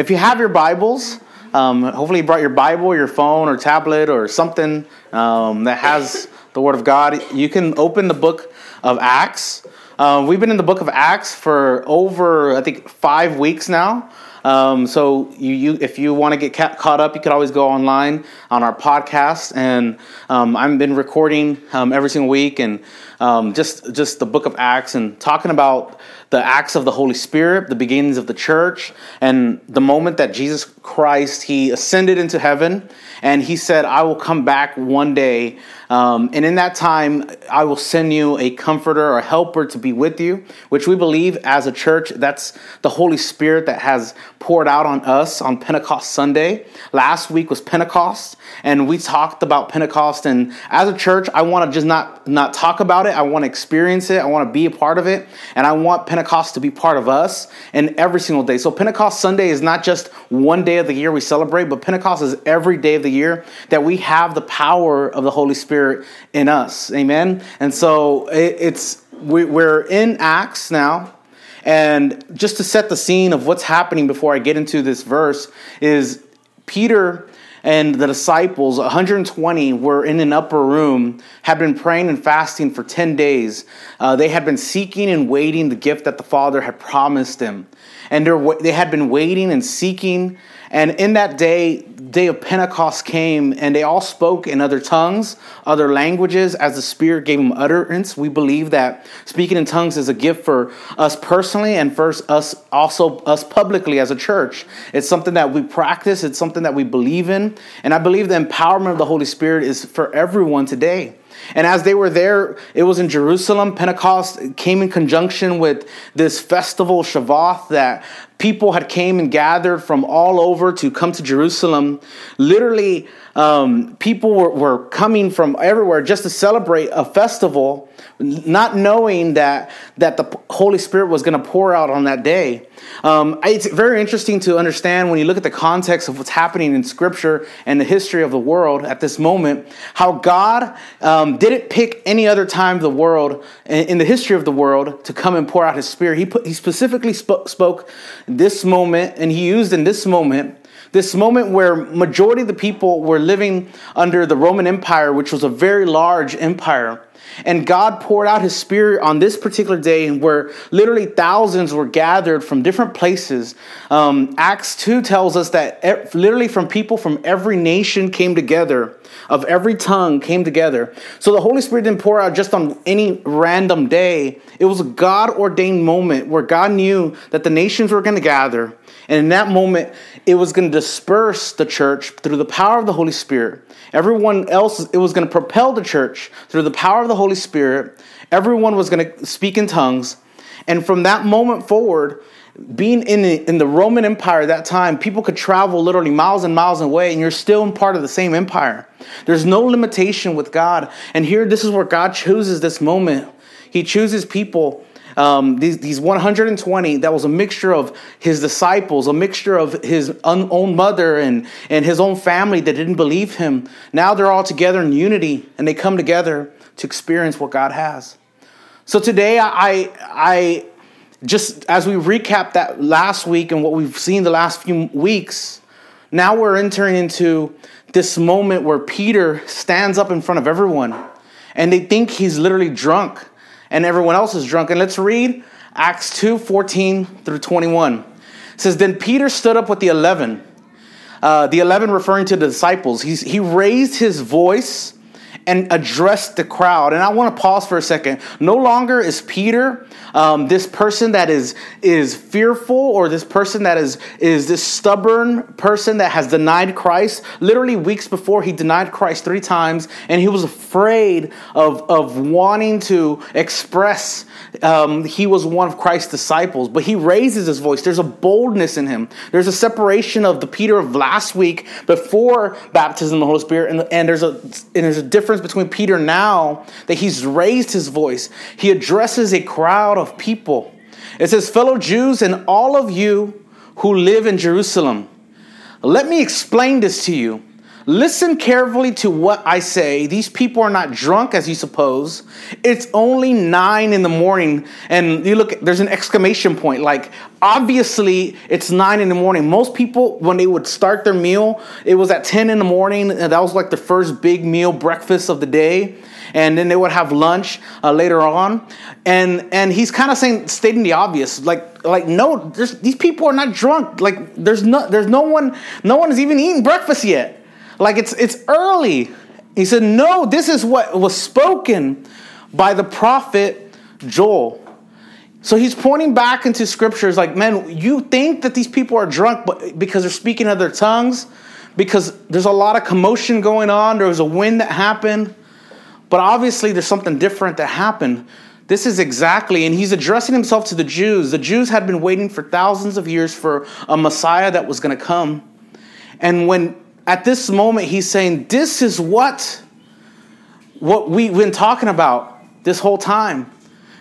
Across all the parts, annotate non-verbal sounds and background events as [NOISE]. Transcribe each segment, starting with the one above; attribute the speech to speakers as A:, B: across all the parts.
A: if you have your Bibles, um, hopefully you brought your Bible, your phone, or tablet, or something um, that has the Word of God. You can open the book of Acts. Uh, we've been in the book of Acts for over, I think, five weeks now. Um, so you, you, if you want to get ca- caught up, you could always go online on our podcast. And um, I've been recording um, every single week and um, just just the Book of Acts and talking about the acts of the Holy Spirit, the beginnings of the church, and the moment that Jesus Christ he ascended into heaven, and he said, "I will come back one day." Um, and in that time, I will send you a comforter or a helper to be with you, which we believe as a church, that's the Holy Spirit that has poured out on us on Pentecost Sunday. Last week was Pentecost, and we talked about Pentecost. And as a church, I want to just not, not talk about it. I want to experience it. I want to be a part of it. And I want Pentecost to be part of us and every single day. So Pentecost Sunday is not just one day of the year we celebrate, but Pentecost is every day of the year that we have the power of the Holy Spirit in us. Amen. And so it, it's we, we're in Acts now. And just to set the scene of what's happening before I get into this verse is Peter and the disciples 120 were in an upper room had been praying and fasting for 10 days. Uh, they had been seeking and waiting the gift that the father had promised them. And they had been waiting and seeking and in that day, day of Pentecost came, and they all spoke in other tongues, other languages, as the Spirit gave them utterance. We believe that speaking in tongues is a gift for us personally and for us also us publicly as a church. It's something that we practice, it's something that we believe in. And I believe the empowerment of the Holy Spirit is for everyone today. And as they were there, it was in Jerusalem. Pentecost came in conjunction with this festival, Shavuot, that people had came and gathered from all over to come to Jerusalem. Literally, um, people were, were coming from everywhere just to celebrate a festival, not knowing that, that the Holy Spirit was going to pour out on that day. Um, it's very interesting to understand when you look at the context of what's happening in Scripture and the history of the world at this moment, how God um, didn't pick any other time the world in the history of the world to come and pour out His Spirit. He, put, he specifically spoke, spoke this moment, and He used in this moment this moment where majority of the people were living under the Roman Empire, which was a very large empire. And God poured out his spirit on this particular day where literally thousands were gathered from different places. Um, Acts 2 tells us that literally from people from every nation came together, of every tongue came together. So the Holy Spirit didn't pour out just on any random day. It was a God ordained moment where God knew that the nations were going to gather. And in that moment, it was going to disperse the church through the power of the Holy Spirit. Everyone else, it was going to propel the church through the power of the Holy Spirit. Everyone was going to speak in tongues. And from that moment forward, being in the, in the Roman Empire at that time, people could travel literally miles and miles away, and you're still part of the same empire. There's no limitation with God. And here, this is where God chooses this moment. He chooses people um, these, these 120, that was a mixture of his disciples, a mixture of his own mother and, and his own family that didn't believe him. Now they're all together in unity and they come together to experience what God has. So today, I, I just as we recap that last week and what we've seen the last few weeks, now we're entering into this moment where Peter stands up in front of everyone and they think he's literally drunk and everyone else is drunk. And let's read Acts 2 14 through 21. It says, Then Peter stood up with the eleven, uh, the eleven referring to the disciples. He's, he raised his voice and addressed the crowd. And I want to pause for a second. No longer is Peter um, this person that is is fearful or this person that is is this stubborn person that has denied Christ. Literally weeks before he denied Christ three times, and he was afraid of of wanting to express um, he was one of Christ's disciples. But he raises his voice. There's a boldness in him. There's a separation of the Peter of last week before baptism of the Holy Spirit, and, and there's a and there's a difference between Peter now that he's raised his voice. He addresses a crowd of people. It says, Fellow Jews and all of you who live in Jerusalem, let me explain this to you. Listen carefully to what I say. These people are not drunk as you suppose. It's only nine in the morning. And you look, there's an exclamation point. Like, obviously, it's nine in the morning. Most people, when they would start their meal, it was at 10 in the morning. And that was like the first big meal, breakfast of the day. And then they would have lunch uh, later on. And and he's kind of saying, stating the obvious. Like, like no, these people are not drunk. Like, there's no, there's no one, no one has even eaten breakfast yet. Like it's it's early. He said, "No, this is what was spoken by the prophet Joel." So he's pointing back into scriptures like, "Man, you think that these people are drunk but because they're speaking other tongues because there's a lot of commotion going on, there was a wind that happened, but obviously there's something different that happened." This is exactly, and he's addressing himself to the Jews. The Jews had been waiting for thousands of years for a Messiah that was going to come. And when at this moment, he's saying, This is what, what we've been talking about this whole time.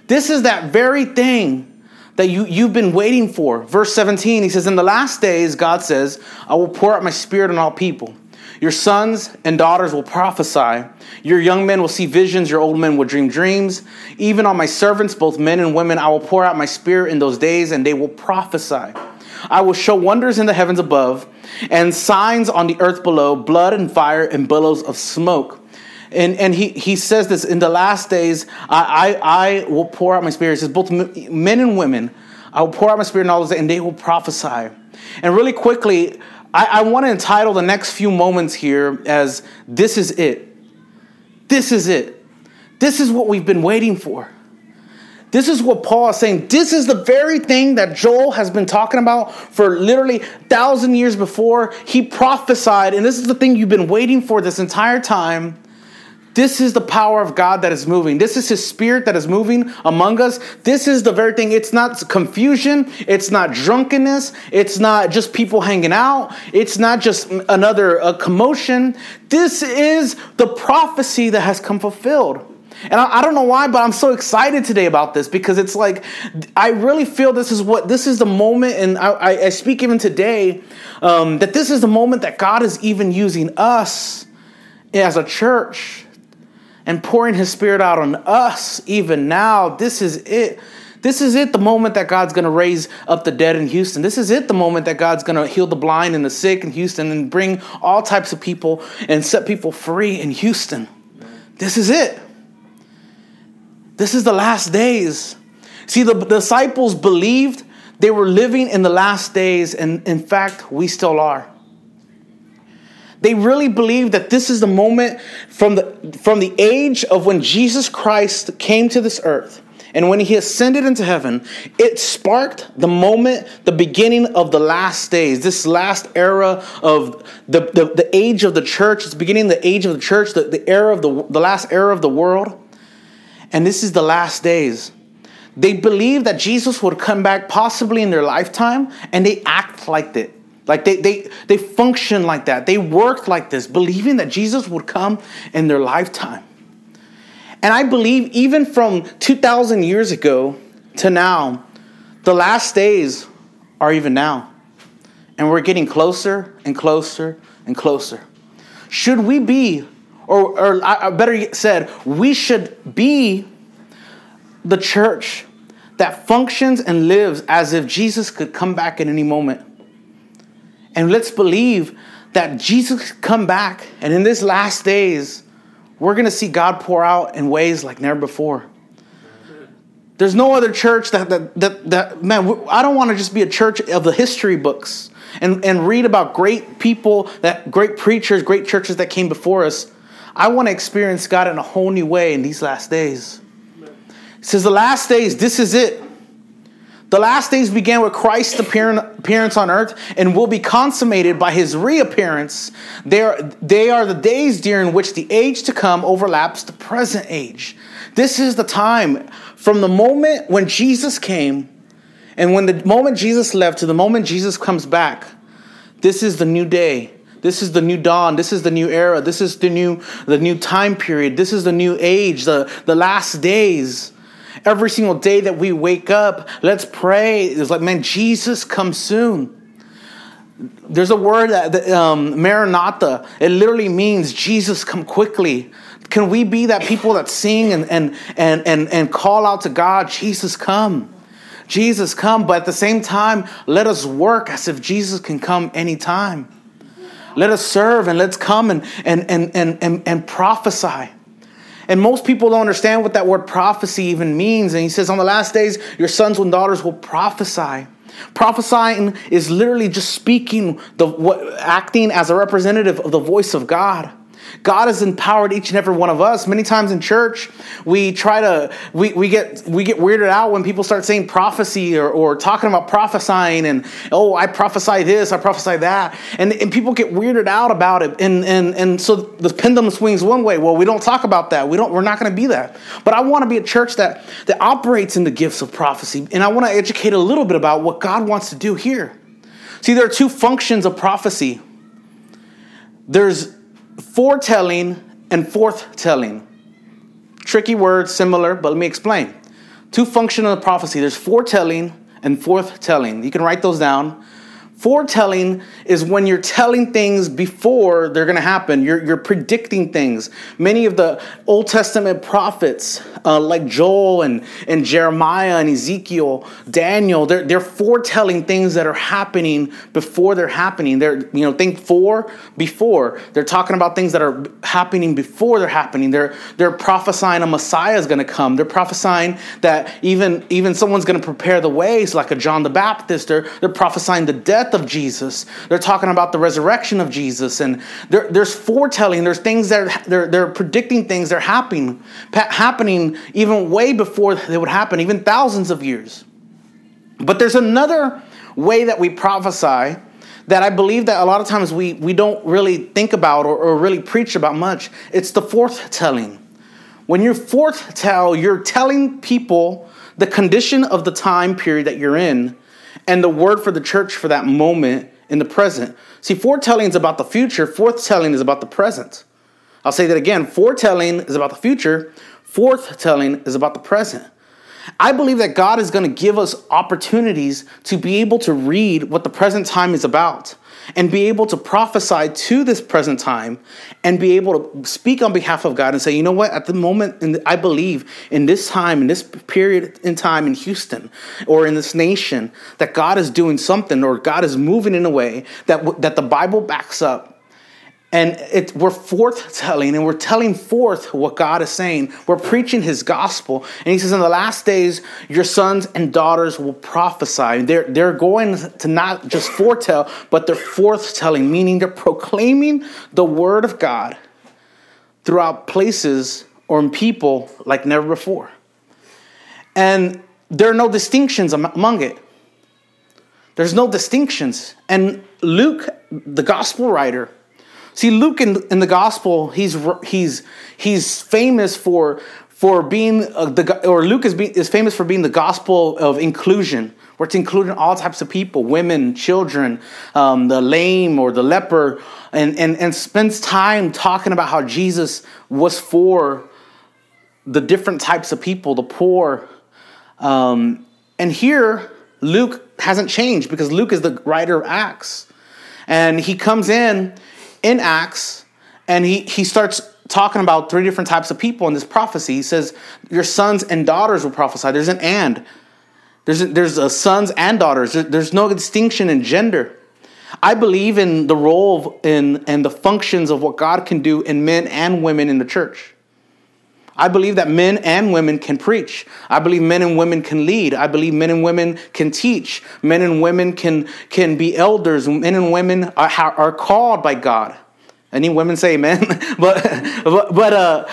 A: This is that very thing that you, you've been waiting for. Verse 17, he says, In the last days, God says, I will pour out my spirit on all people. Your sons and daughters will prophesy. Your young men will see visions. Your old men will dream dreams. Even on my servants, both men and women, I will pour out my spirit in those days, and they will prophesy. I will show wonders in the heavens above and signs on the earth below blood and fire and billows of smoke. And, and he, he says this in the last days, I, I, I will pour out my spirit. He says, both men and women, I will pour out my spirit in all those, and they will prophesy. And really quickly, I, I want to entitle the next few moments here as This is it. This is it. This is what we've been waiting for. This is what Paul is saying. This is the very thing that Joel has been talking about for literally thousand years before. He prophesied, and this is the thing you've been waiting for this entire time. This is the power of God that is moving. This is His Spirit that is moving among us. This is the very thing. It's not confusion. It's not drunkenness. It's not just people hanging out. It's not just another a commotion. This is the prophecy that has come fulfilled. And I, I, don't know why, but I'm so excited today about this because it's like I really feel this is what this is the moment, and I, I speak even today um, that this is the moment that God is even using us as a church and pouring His Spirit out on us even now. This is it. This is it, the moment that God's going to raise up the dead in Houston. This is it, the moment that God's going to heal the blind and the sick in Houston and bring all types of people and set people free in Houston. This is it. This is the last days. See, the disciples believed they were living in the last days, and in fact, we still are. They really believed that this is the moment from the, from the age of when Jesus Christ came to this earth and when he ascended into heaven, it sparked the moment, the beginning of the last days, this last era of the, the, the age of the church. It's beginning the age of the church, the, the era of the, the last era of the world and this is the last days. They believe that Jesus would come back possibly in their lifetime, and they act like that. Like they, they, they function like that. They worked like this, believing that Jesus would come in their lifetime. And I believe even from 2,000 years ago to now, the last days are even now. And we're getting closer and closer and closer. Should we be or, or better said, we should be the church that functions and lives as if Jesus could come back at any moment. And let's believe that Jesus come back, and in these last days, we're going to see God pour out in ways like never before. There's no other church that, that, that, that man, I don't want to just be a church of the history books and, and read about great people, that great preachers, great churches that came before us. I want to experience God in a whole new way in these last days. Says, The last days, this is it. The last days began with Christ's appearance on earth and will be consummated by his reappearance. They are, they are the days during which the age to come overlaps the present age. This is the time from the moment when Jesus came and when the moment Jesus left to the moment Jesus comes back. This is the new day. This is the new dawn. This is the new era. This is the new the new time period. This is the new age, the, the last days. Every single day that we wake up, let's pray. It's like, man, Jesus come soon. There's a word that um, Maranatha. It literally means Jesus, come quickly. Can we be that people that sing and and and and, and call out to God, Jesus, come. Jesus, come. But at the same time, let us work as if Jesus can come anytime. Let us serve and let's come and and and and and, and prophesy. And most people don't understand what that word prophecy even means. And he says, On the last days, your sons and daughters will prophesy. Prophesying is literally just speaking, the, what, acting as a representative of the voice of God. God has empowered each and every one of us. Many times in church, we try to we, we get we get weirded out when people start saying prophecy or, or talking about prophesying and oh I prophesy this, I prophesy that. And, and people get weirded out about it. And and and so the pendulum swings one way. Well, we don't talk about that. We don't we're not gonna be that. But I want to be a church that that operates in the gifts of prophecy. And I want to educate a little bit about what God wants to do here. See, there are two functions of prophecy. There's foretelling and forthtelling. Tricky words, similar, but let me explain. Two functions of prophecy there's foretelling and forthtelling. You can write those down. Foretelling is when you're telling things before they're going to happen. You're, you're predicting things. Many of the Old Testament prophets, uh, like Joel and, and Jeremiah and Ezekiel, Daniel, they're, they're foretelling things that are happening before they're happening. They're, you know, think for, before. They're talking about things that are happening before they're happening. They're, they're prophesying a Messiah is going to come. They're prophesying that even, even someone's going to prepare the ways, like a John the Baptist. They're, they're prophesying the death death of Jesus. They're talking about the resurrection of Jesus. And there, there's foretelling. There's things that are, they're, they're predicting things that are happening, happening even way before they would happen, even thousands of years. But there's another way that we prophesy that I believe that a lot of times we, we don't really think about or, or really preach about much. It's the foretelling. When you foretell, you're telling people the condition of the time period that you're in and the word for the church for that moment in the present. See, foretelling is about the future, forthtelling is about the present. I'll say that again foretelling is about the future, forthtelling is about the present. I believe that God is going to give us opportunities to be able to read what the present time is about and be able to prophesy to this present time and be able to speak on behalf of God and say, you know what, at the moment, the, I believe in this time, in this period in time in Houston or in this nation, that God is doing something or God is moving in a way that, that the Bible backs up and it, we're forth telling and we're telling forth what God is saying. We're preaching his gospel. And he says, In the last days, your sons and daughters will prophesy. They're, they're going to not just foretell, but they're forth telling, meaning they're proclaiming the word of God throughout places or in people like never before. And there are no distinctions among it. There's no distinctions. And Luke, the gospel writer, See, Luke in, in the gospel, he's, he's, he's famous for, for being, uh, the, or Luke is, be, is famous for being the gospel of inclusion, where it's including all types of people women, children, um, the lame or the leper, and, and, and spends time talking about how Jesus was for the different types of people, the poor. Um, and here, Luke hasn't changed because Luke is the writer of Acts. And he comes in in Acts, and he, he starts talking about three different types of people in this prophecy. He says, Your sons and daughters will prophesy. There's an and. There's, a, there's a sons and daughters. There's no distinction in gender. I believe in the role in, and the functions of what God can do in men and women in the church. I believe that men and women can preach. I believe men and women can lead. I believe men and women can teach. Men and women can, can be elders. Men and women are, are called by God. Any women say amen, [LAUGHS] but but, but uh,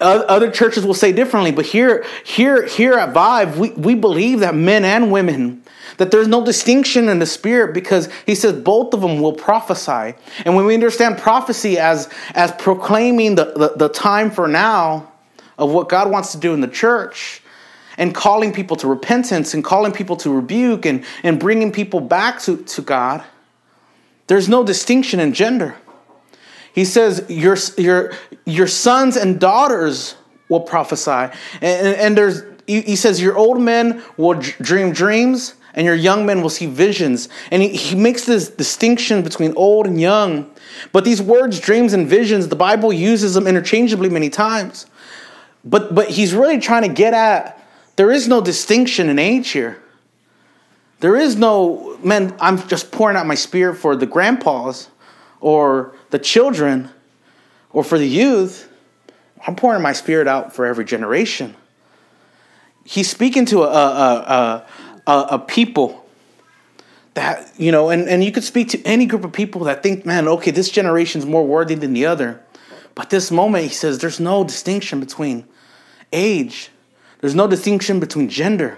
A: other churches will say differently. But here, here, here at Vive, we, we believe that men and women that there's no distinction in the spirit because he says both of them will prophesy. And when we understand prophecy as as proclaiming the, the, the time for now, of what God wants to do in the church and calling people to repentance and calling people to rebuke and, and bringing people back to, to God, there's no distinction in gender. He says, Your, your, your sons and daughters will prophesy. And, and there's, he says, Your old men will dream dreams and your young men will see visions. And he, he makes this distinction between old and young. But these words, dreams and visions, the Bible uses them interchangeably many times. But, but he's really trying to get at there is no distinction in age here. There is no, man, I'm just pouring out my spirit for the grandpas or the children or for the youth. I'm pouring my spirit out for every generation. He's speaking to a, a, a, a, a people that, you know, and, and you could speak to any group of people that think, man, okay, this generation's more worthy than the other. But this moment, he says, there's no distinction between age, there's no distinction between gender.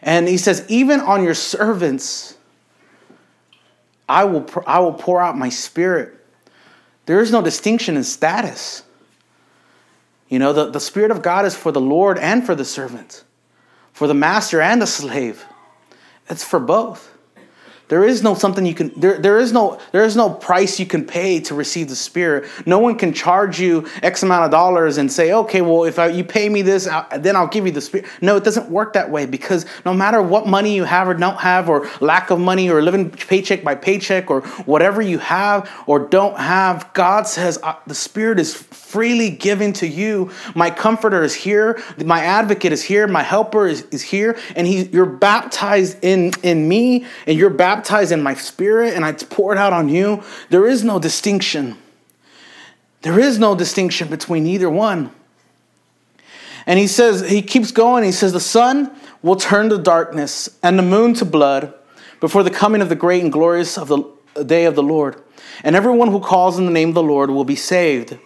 A: And he says, even on your servants, I will, I will pour out my spirit. There is no distinction in status. You know, the, the Spirit of God is for the Lord and for the servant, for the master and the slave. It's for both. There is no something you can there, there is no there is no price you can pay to receive the spirit. No one can charge you X amount of dollars and say, okay, well, if I, you pay me this, I, then I'll give you the spirit. No, it doesn't work that way because no matter what money you have or don't have, or lack of money, or living paycheck by paycheck, or whatever you have or don't have, God says uh, the spirit is freely given to you. My comforter is here, my advocate is here, my helper is, is here, and he, you're baptized in, in me, and you're baptized baptized in my spirit and I poured out on you, there is no distinction. There is no distinction between either one. And he says, he keeps going, he says, the sun will turn to darkness and the moon to blood before the coming of the great and glorious of the day of the Lord. And everyone who calls in the name of the Lord will be saved.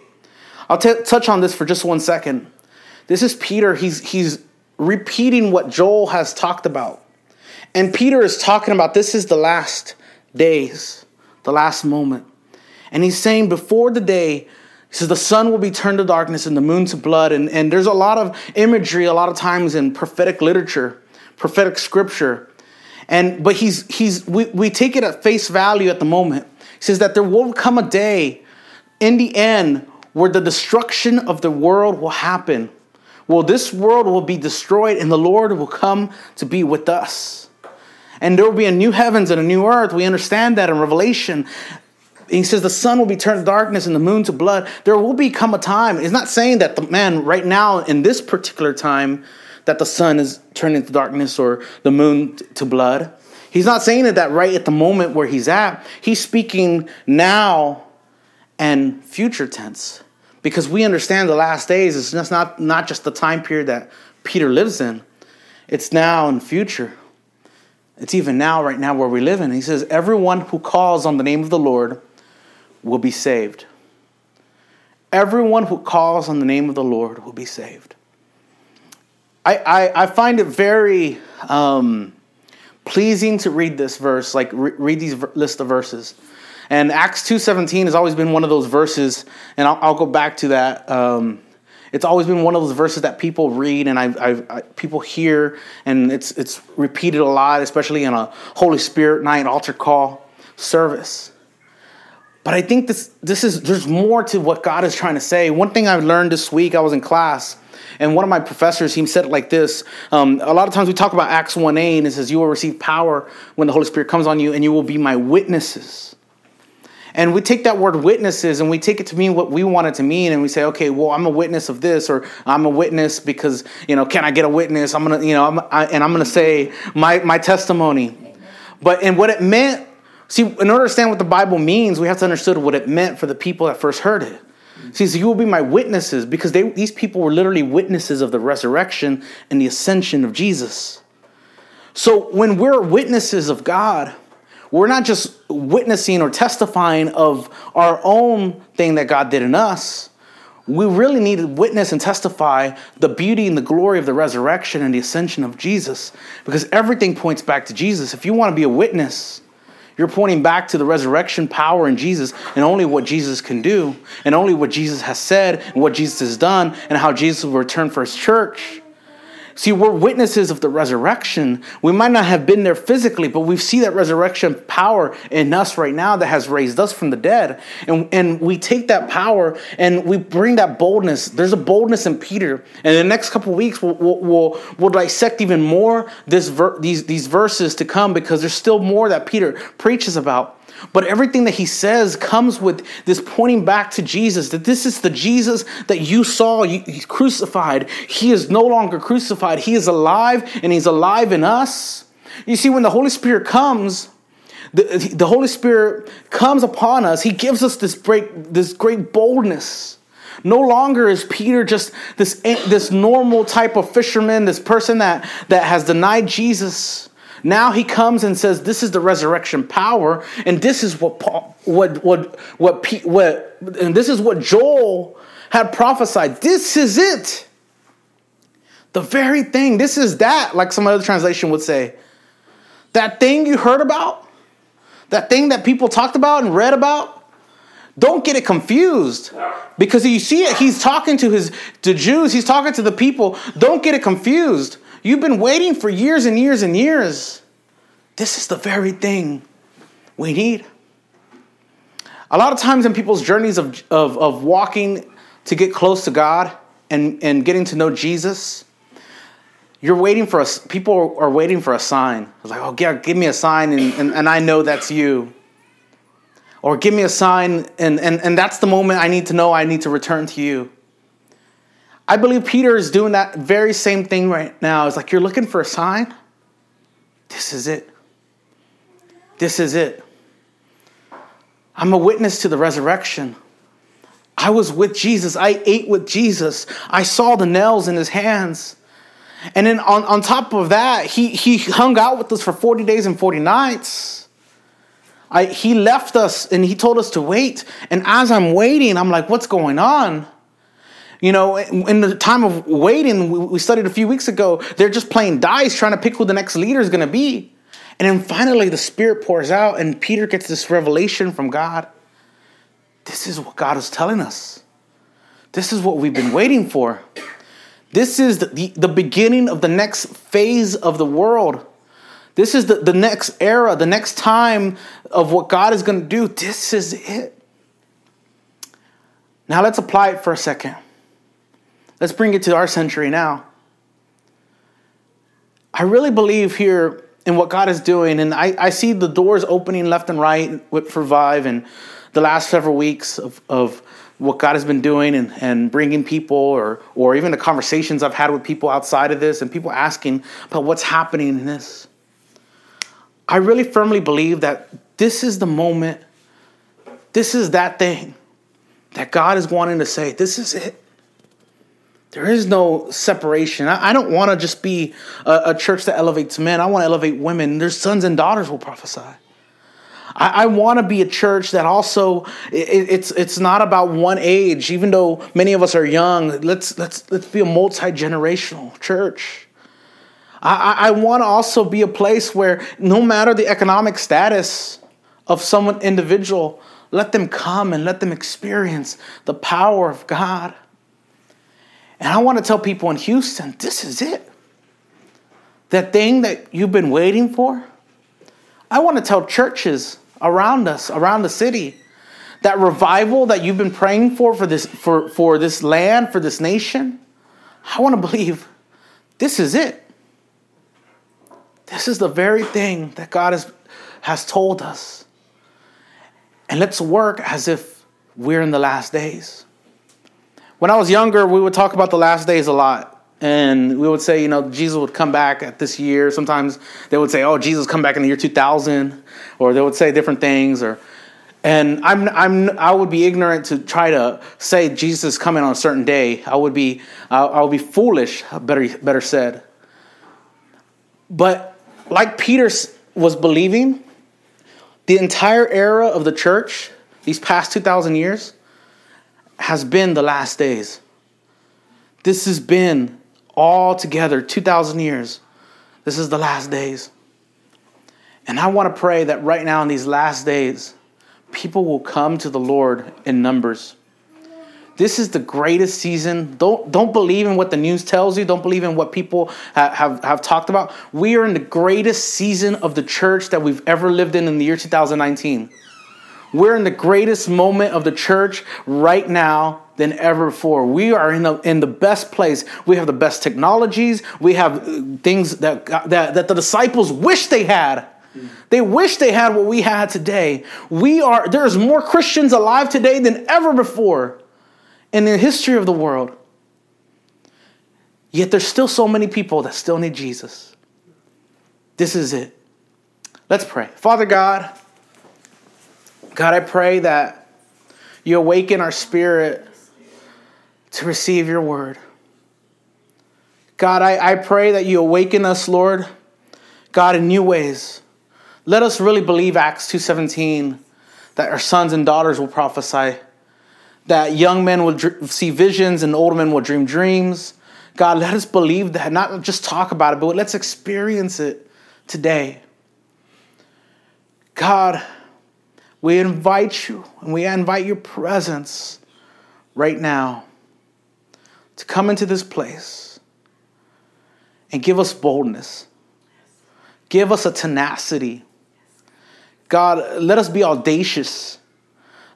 A: I'll t- touch on this for just one second. This is Peter. He's, he's repeating what Joel has talked about. And Peter is talking about this is the last days, the last moment. And he's saying, before the day, he says, the sun will be turned to darkness and the moon to blood. And, and there's a lot of imagery, a lot of times in prophetic literature, prophetic scripture. And but he's he's we, we take it at face value at the moment. He says that there will come a day in the end where the destruction of the world will happen. Well, this world will be destroyed and the Lord will come to be with us and there will be a new heavens and a new earth. We understand that in Revelation. He says the sun will be turned to darkness and the moon to blood. There will become a time. He's not saying that the man right now in this particular time that the sun is turned into darkness or the moon to blood. He's not saying that right at the moment where he's at. He's speaking now and future tense because we understand the last days is just not, not just the time period that Peter lives in, it's now and future. It's even now, right now, where we live in. He says, Everyone who calls on the name of the Lord will be saved. Everyone who calls on the name of the Lord will be saved. I, I, I find it very um, pleasing to read this verse, like re- read these ver- list of verses. And Acts 2.17 has always been one of those verses, and I'll, I'll go back to that. Um, it's always been one of those verses that people read and I've, I've I, people hear, and it's it's repeated a lot, especially in a Holy Spirit night altar call service. But I think this this is there's more to what God is trying to say. One thing I learned this week, I was in class, and one of my professors he said it like this: um, A lot of times we talk about Acts one eight, and it says, "You will receive power when the Holy Spirit comes on you, and you will be my witnesses." And we take that word witnesses and we take it to mean what we want it to mean. And we say, okay, well, I'm a witness of this, or I'm a witness because, you know, can I get a witness? I'm going to, you know, I'm, I, and I'm going to say my, my testimony. But, and what it meant, see, in order to understand what the Bible means, we have to understand what it meant for the people that first heard it. See, so you will be my witnesses because they, these people were literally witnesses of the resurrection and the ascension of Jesus. So when we're witnesses of God, we're not just witnessing or testifying of our own thing that God did in us. We really need to witness and testify the beauty and the glory of the resurrection and the ascension of Jesus because everything points back to Jesus. If you want to be a witness, you're pointing back to the resurrection power in Jesus and only what Jesus can do and only what Jesus has said and what Jesus has done and how Jesus will return for his church. See, we're witnesses of the resurrection. We might not have been there physically, but we see that resurrection power in us right now that has raised us from the dead. And, and we take that power and we bring that boldness. There's a boldness in Peter. And in the next couple weeks, we'll, we'll, we'll, we'll dissect even more this ver- these, these verses to come because there's still more that Peter preaches about. But everything that he says comes with this pointing back to Jesus that this is the Jesus that you saw crucified. He is no longer crucified. He is alive and he's alive in us. You see, when the Holy Spirit comes, the, the Holy Spirit comes upon us, he gives us this great, this great boldness. No longer is Peter just this, this normal type of fisherman, this person that, that has denied Jesus. Now he comes and says, "This is the resurrection power, and this is what Paul, what what what what, and this is what Joel had prophesied. This is it. The very thing. This is that. Like some other translation would say, that thing you heard about, that thing that people talked about and read about." Don't get it confused. Because you see it, he's talking to his to Jews, he's talking to the people. Don't get it confused. You've been waiting for years and years and years. This is the very thing we need. A lot of times in people's journeys of, of, of walking to get close to God and, and getting to know Jesus, you're waiting for us. People are waiting for a sign. It's like, oh, yeah, give me a sign and, and, and I know that's you. Or give me a sign and, and, and that's the moment I need to know I need to return to you. I believe Peter is doing that very same thing right now. It's like you're looking for a sign. This is it. This is it. I'm a witness to the resurrection. I was with Jesus. I ate with Jesus. I saw the nails in his hands. And then on, on top of that, he, he hung out with us for 40 days and 40 nights. I, he left us and he told us to wait. And as I'm waiting, I'm like, what's going on? You know, in the time of waiting, we studied a few weeks ago, they're just playing dice trying to pick who the next leader is going to be. And then finally, the Spirit pours out, and Peter gets this revelation from God. This is what God is telling us. This is what we've been waiting for. This is the, the, the beginning of the next phase of the world. This is the, the next era, the next time of what God is going to do. This is it. Now let's apply it for a second. Let's bring it to our century now. I really believe here in what God is doing, and I, I see the doors opening left and right with Revive and the last several weeks of, of what God has been doing and, and bringing people, or, or even the conversations I've had with people outside of this, and people asking about what's happening in this. I really firmly believe that this is the moment, this is that thing that God is wanting to say, this is it. There is no separation. I, I don't want to just be a, a, church that elevates men. I want to elevate women. Their sons and daughters will prophesy. I, I want to be a church that also it, it's it's not about one age. Even though many of us are young, let's let's let's be a multi generational church. I, I want to also be a place where no matter the economic status of someone individual, let them come and let them experience the power of God. And I want to tell people in Houston this is it. That thing that you've been waiting for. I want to tell churches around us, around the city, that revival that you've been praying for for this, for, for this land, for this nation. I want to believe this is it. This is the very thing that God has, has told us. And let's work as if we're in the last days when I was younger, we would talk about the last days a lot. And we would say, you know, Jesus would come back at this year. Sometimes they would say, oh, Jesus come back in the year 2000, or they would say different things. Or, and I'm, I'm, I would be ignorant to try to say Jesus coming on a certain day. I would be, I, I would be foolish. Better, better said. But like Peter was believing, the entire era of the church, these past 2,000 years, has been the last days. This has been all together 2,000 years. This is the last days. And I want to pray that right now in these last days, people will come to the Lord in numbers. This is the greatest season. Don't don't believe in what the news tells you. Don't believe in what people have, have, have talked about. We are in the greatest season of the church that we've ever lived in in the year 2019. We're in the greatest moment of the church right now than ever before. We are in the, in the best place. We have the best technologies. We have uh, things that, that, that the disciples wish they had. They wish they had what we had today. We are, there's more Christians alive today than ever before in the history of the world. Yet there's still so many people that still need Jesus. This is it. Let's pray. Father God, God, I pray that you awaken our spirit to receive your word. God, I, I pray that you awaken us, Lord, God, in new ways. Let us really believe Acts 2.17, that our sons and daughters will prophesy, that young men will dr- see visions and old men will dream dreams. God, let us believe that, not just talk about it, but let's experience it today. God, we invite you and we invite your presence right now to come into this place and give us boldness. Give us a tenacity. God, let us be audacious.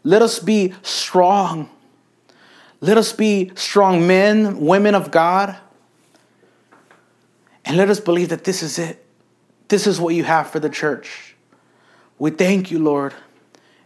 A: Let us be strong. Let us be strong men, women of God. And let us believe that this is it. This is what you have for the church. We thank you, Lord.